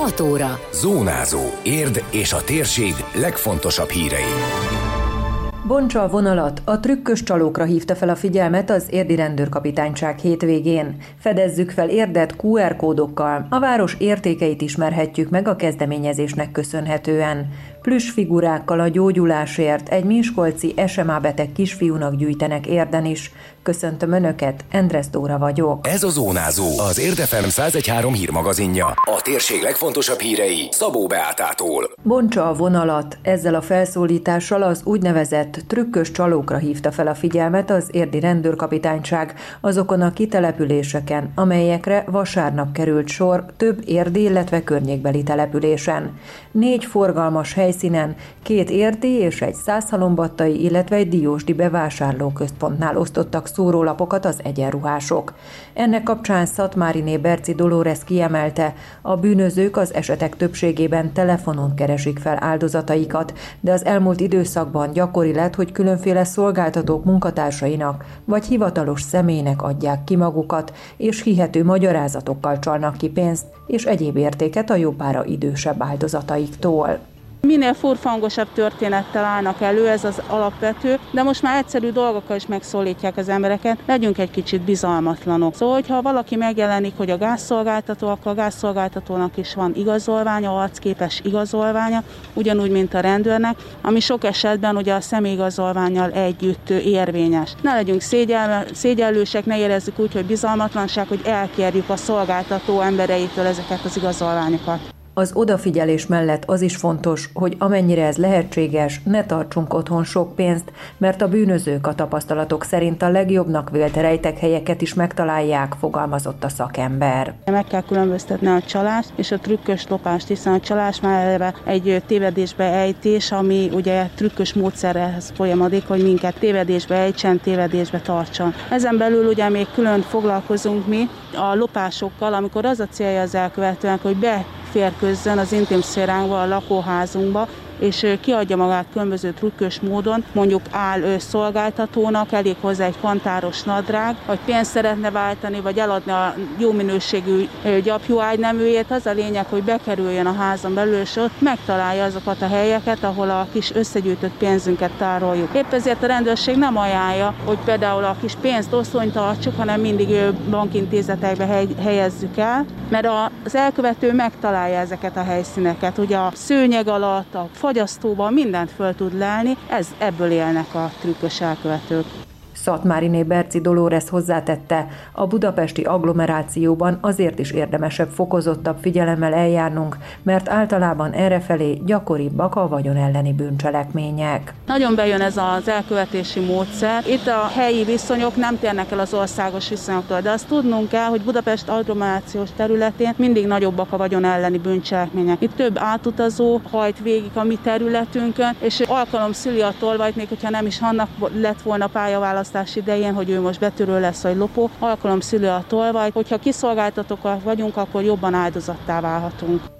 6 óra. Zónázó. Érd és a térség legfontosabb hírei. Bontsa a vonalat, a trükkös csalókra hívta fel a figyelmet az érdi rendőrkapitányság hétvégén. Fedezzük fel érdet QR kódokkal, a város értékeit ismerhetjük meg a kezdeményezésnek köszönhetően. Plüss figurákkal a gyógyulásért egy miskolci SMA beteg kisfiúnak gyűjtenek érden is. Köszöntöm Önöket, Endres Dóra vagyok. Ez a Zónázó, az Érdefem 1013 hírmagazinja. A térség legfontosabb hírei Szabó Beátától. Bontsa a vonalat, ezzel a felszólítással az úgynevezett trükkös csalókra hívta fel a figyelmet az érdi rendőrkapitányság azokon a kitelepüléseken, amelyekre vasárnap került sor több érdi, illetve környékbeli településen. Négy forgalmas helyszínen, két érdi és egy százhalombattai, illetve egy diósdi bevásárlóközpontnál osztottak szórólapokat az egyenruhások. Ennek kapcsán Szatmáriné Berci Dolores kiemelte, a bűnözők az esetek többségében telefonon keresik fel áldozataikat, de az elmúlt időszakban gyakori lett, hogy különféle szolgáltatók munkatársainak vagy hivatalos személynek adják ki magukat, és hihető magyarázatokkal csalnak ki pénzt és egyéb értéket a jobbára idősebb áldozataiktól. Minél furfangosabb történettel állnak elő, ez az alapvető, de most már egyszerű dolgokkal is megszólítják az embereket, legyünk egy kicsit bizalmatlanok. Szóval, hogyha valaki megjelenik, hogy a gázszolgáltató, akkor a gázszolgáltatónak is van igazolványa, arcképes igazolványa, ugyanúgy, mint a rendőrnek, ami sok esetben ugye a személyigazolványjal együtt érvényes. Ne legyünk szégyel, szégyellősek, ne érezzük úgy, hogy bizalmatlanság, hogy elkérjük a szolgáltató embereitől ezeket az igazolványokat. Az odafigyelés mellett az is fontos, hogy amennyire ez lehetséges, ne tartsunk otthon sok pénzt, mert a bűnözők a tapasztalatok szerint a legjobbnak vélt rejtek helyeket is megtalálják, fogalmazott a szakember. Meg kell különböztetni a csalást és a trükkös lopást, hiszen a csalás már egy tévedésbe ejtés, ami ugye trükkös módszerhez folyamodik, hogy minket tévedésbe ejtsen, tévedésbe tartson. Ezen belül ugye még külön foglalkozunk mi a lopásokkal, amikor az a célja az elkövetőnek, hogy be férkőzzön az intim szféránkba, a lakóházunkba, és kiadja magát különböző trükkös módon, mondjuk áll szolgáltatónak, elég hozzá egy kantáros nadrág, vagy pénzt szeretne váltani, vagy eladni a jó minőségű gyapjú ágyneműjét. Az a lényeg, hogy bekerüljön a házon belül, és ott megtalálja azokat a helyeket, ahol a kis összegyűjtött pénzünket tároljuk. Épp ezért a rendőrség nem ajánlja, hogy például a kis pénzt oszlonyt tartsuk, hanem mindig bankintézetekbe helyezzük el, mert az elkövető megtalálja ezeket a helyszíneket. Ugye a szőnyeg alatt, a fagyasztóban mindent föl tud lelni, ez, ebből élnek a trükkös elkövetők. Szatmáriné Berci Dolores hozzátette, a budapesti agglomerációban azért is érdemesebb fokozottabb figyelemmel eljárnunk, mert általában errefelé gyakoribbak a vagyon elleni bűncselekmények. Nagyon bejön ez az elkövetési módszer. Itt a helyi viszonyok nem térnek el az országos viszonyoktól, de azt tudnunk kell, hogy Budapest agglomerációs területén mindig nagyobbak a vagyon elleni bűncselekmények. Itt több átutazó hajt végig a mi területünkön, és alkalom szüli a tolvajt, még hogyha nem is annak lett volna pályaválasztás, választás idején, hogy ő most betörő lesz vagy lopó, alkalom szülő a tolvaj, hogyha kiszolgáltatók vagyunk, akkor jobban áldozattá válhatunk.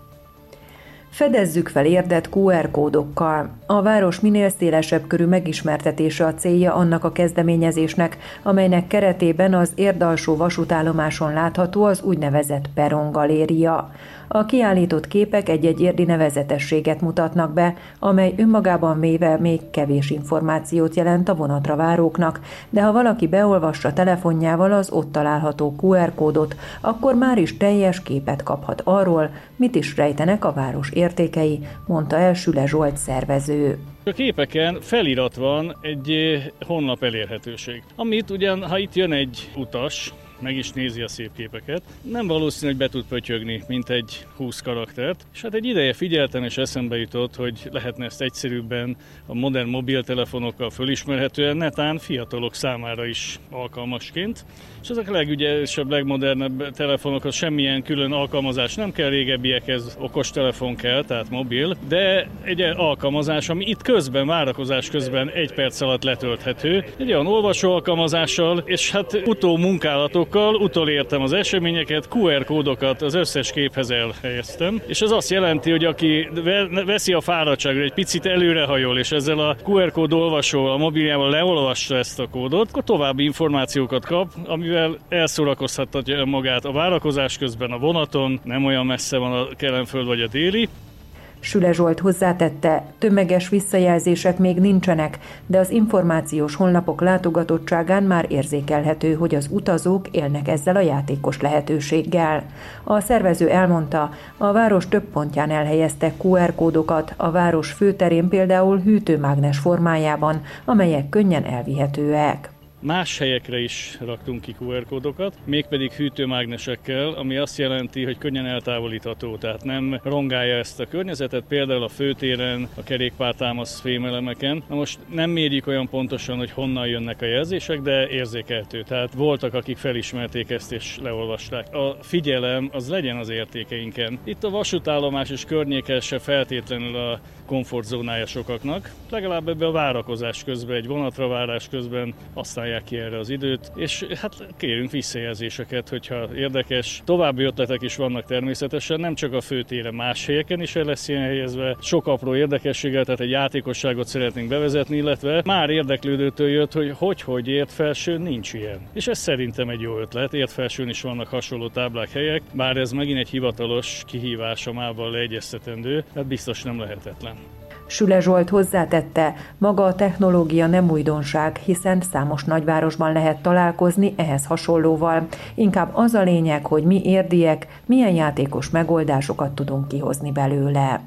Fedezzük fel érdet QR kódokkal. A város minél szélesebb körű megismertetése a célja annak a kezdeményezésnek, amelynek keretében az érdalsó vasútállomáson látható az úgynevezett Peron Galéria. A kiállított képek egy-egy érdi nevezetességet mutatnak be, amely önmagában véve még kevés információt jelent a vonatra váróknak, de ha valaki beolvassa telefonjával az ott található QR kódot, akkor már is teljes képet kaphat arról, mit is rejtenek a város értékei, mondta el Süle Zsolt szervező. A képeken felirat van egy honlap elérhetőség, amit ugyan, ha itt jön egy utas, meg is nézi a szép képeket. Nem valószínű, hogy be tud pötyögni, mint egy 20 karaktert. És hát egy ideje figyeltem, és eszembe jutott, hogy lehetne ezt egyszerűbben a modern mobiltelefonokkal fölismerhetően, netán fiatalok számára is alkalmasként. És ezek a legügyesebb, legmodernebb telefonokhoz semmilyen külön alkalmazás nem kell, régebbiekhez okos telefon kell, tehát mobil, de egy alkalmazás, ami itt közben, várakozás közben egy perc alatt letölthető, egy olyan olvasó alkalmazással, és hát utó munkálatok kódokkal, utolértem az eseményeket, QR kódokat az összes képhez elhelyeztem, és ez azt jelenti, hogy aki veszi a fáradtságra, egy picit előrehajol, és ezzel a QR kód olvasó a mobiljával leolvassa ezt a kódot, akkor további információkat kap, amivel elszórakozhatja magát a várakozás közben a vonaton, nem olyan messze van a Kelenföld vagy a déli, Süle Zsolt hozzátette, tömeges visszajelzések még nincsenek, de az információs honlapok látogatottságán már érzékelhető, hogy az utazók élnek ezzel a játékos lehetőséggel. A szervező elmondta, a város több pontján elhelyeztek QR kódokat, a város főterén például hűtőmágnes formájában, amelyek könnyen elvihetőek. Más helyekre is raktunk ki QR kódokat, mégpedig hűtőmágnesekkel, ami azt jelenti, hogy könnyen eltávolítható, tehát nem rongálja ezt a környezetet, például a főtéren, a kerékpártámasz fémelemeken. Na most nem mérjük olyan pontosan, hogy honnan jönnek a jelzések, de érzékeltő. Tehát voltak, akik felismerték ezt és leolvasták. A figyelem az legyen az értékeinken. Itt a vasútállomás és környéke se feltétlenül a komfortzónája sokaknak. Legalább ebbe a várakozás közben, egy vonatra várás közben használják ki erre az időt, és hát kérünk visszajelzéseket, hogyha érdekes. További ötletek is vannak természetesen, nem csak a főtére, más helyeken is el lesz ilyen helyezve. Sok apró érdekességgel, tehát egy játékosságot szeretnénk bevezetni, illetve már érdeklődőtől jött, hogy hogy, hogy ért felsőn nincs ilyen. És ez szerintem egy jó ötlet, ért felsőn is vannak hasonló táblák, helyek, bár ez megint egy hivatalos kihívás a mával leegyeztetendő, hát biztos nem lehetetlen. Süle Zsolt hozzátette, maga a technológia nem újdonság, hiszen számos nagyvárosban lehet találkozni ehhez hasonlóval. Inkább az a lényeg, hogy mi érdiek, milyen játékos megoldásokat tudunk kihozni belőle.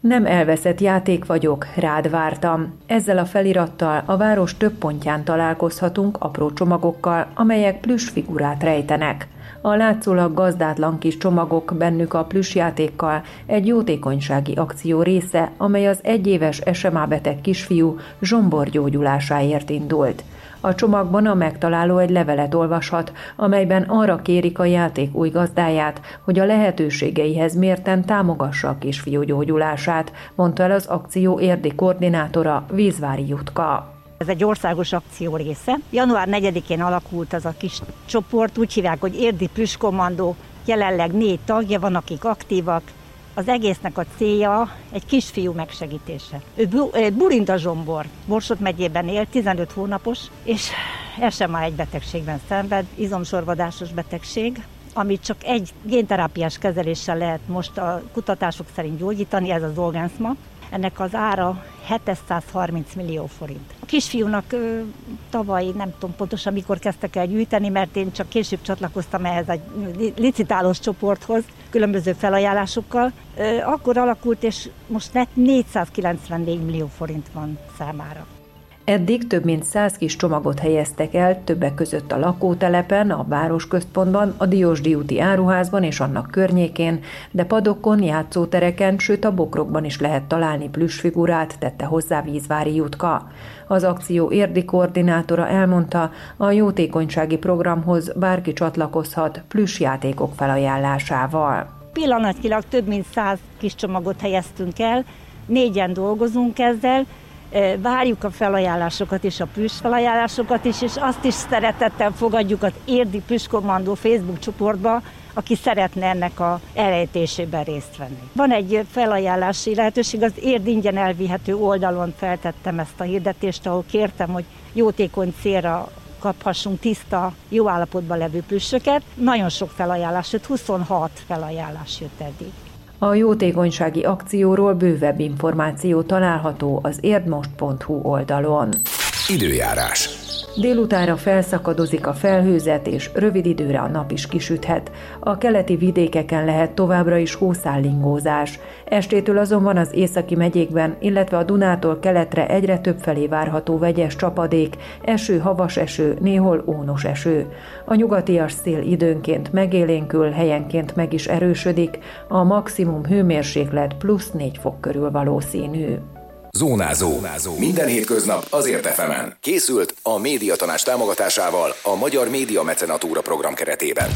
Nem elveszett játék vagyok, rád vártam. Ezzel a felirattal a város több pontján találkozhatunk apró csomagokkal, amelyek plüss figurát rejtenek. A látszólag gazdátlan kis csomagok bennük a plüssjátékkal egy jótékonysági akció része, amely az egyéves SMA beteg kisfiú zsombor gyógyulásáért indult. A csomagban a megtaláló egy levelet olvashat, amelyben arra kérik a játék új gazdáját, hogy a lehetőségeihez mérten támogassa a kisfiú gyógyulását, mondta el az akció érdi koordinátora Vízvári Jutka. Ez egy országos akció része. Január 4-én alakult az a kis csoport, úgy hívják, hogy Érdi Plüskommandó, jelenleg négy tagja van, akik aktívak. Az egésznek a célja egy kisfiú megsegítése. Ő Burinda Zsombor, Borsot megyében él, 15 hónapos, és SMA egy betegségben szenved, izomsorvadásos betegség, amit csak egy génterápiás kezeléssel lehet most a kutatások szerint gyógyítani, ez az orgánszma. Ennek az ára 730 millió forint. A kisfiúnak ö, tavaly nem tudom pontosan mikor kezdtek el gyűjteni, mert én csak később csatlakoztam ehhez egy licitálós csoporthoz, különböző felajánlásokkal. Ö, akkor alakult, és most 494 millió forint van számára. Eddig több mint száz kis csomagot helyeztek el, többek között a lakótelepen, a városközpontban, a Diósdi úti áruházban és annak környékén, de padokon, játszótereken, sőt a bokrokban is lehet találni plüssfigurát, tette hozzá Vízvári Jutka. Az akció érdi koordinátora elmondta, a jótékonysági programhoz bárki csatlakozhat plüss játékok felajánlásával. Pillanatnyilag több mint száz kis csomagot helyeztünk el, négyen dolgozunk ezzel, Várjuk a felajánlásokat és a plüss felajánlásokat is, és azt is szeretettel fogadjuk az Érdi Plüskommandó Facebook csoportba, aki szeretne ennek a elejtésében részt venni. Van egy felajánlási lehetőség, az Érd ingyen elvihető oldalon feltettem ezt a hirdetést, ahol kértem, hogy jótékony célra kaphassunk tiszta, jó állapotban levő plüssöket. Nagyon sok felajánlás jött, 26 felajánlás jött eddig. A jótékonysági akcióról bővebb információ található az érdmost.hu oldalon. Időjárás. Délutára felszakadozik a felhőzet, és rövid időre a nap is kisüthet. A keleti vidékeken lehet továbbra is hószállingózás. Estétől azonban az északi megyékben, illetve a Dunától keletre egyre több felé várható vegyes csapadék, eső, havas eső, néhol ónos eső. A nyugatias szél időnként megélénkül, helyenként meg is erősödik, a maximum hőmérséklet plusz 4 fok körül valószínű. Zónázó. Zónázó. Minden hétköznap azért efemen. Készült a médiatanás támogatásával a Magyar Média Mecenatúra program keretében.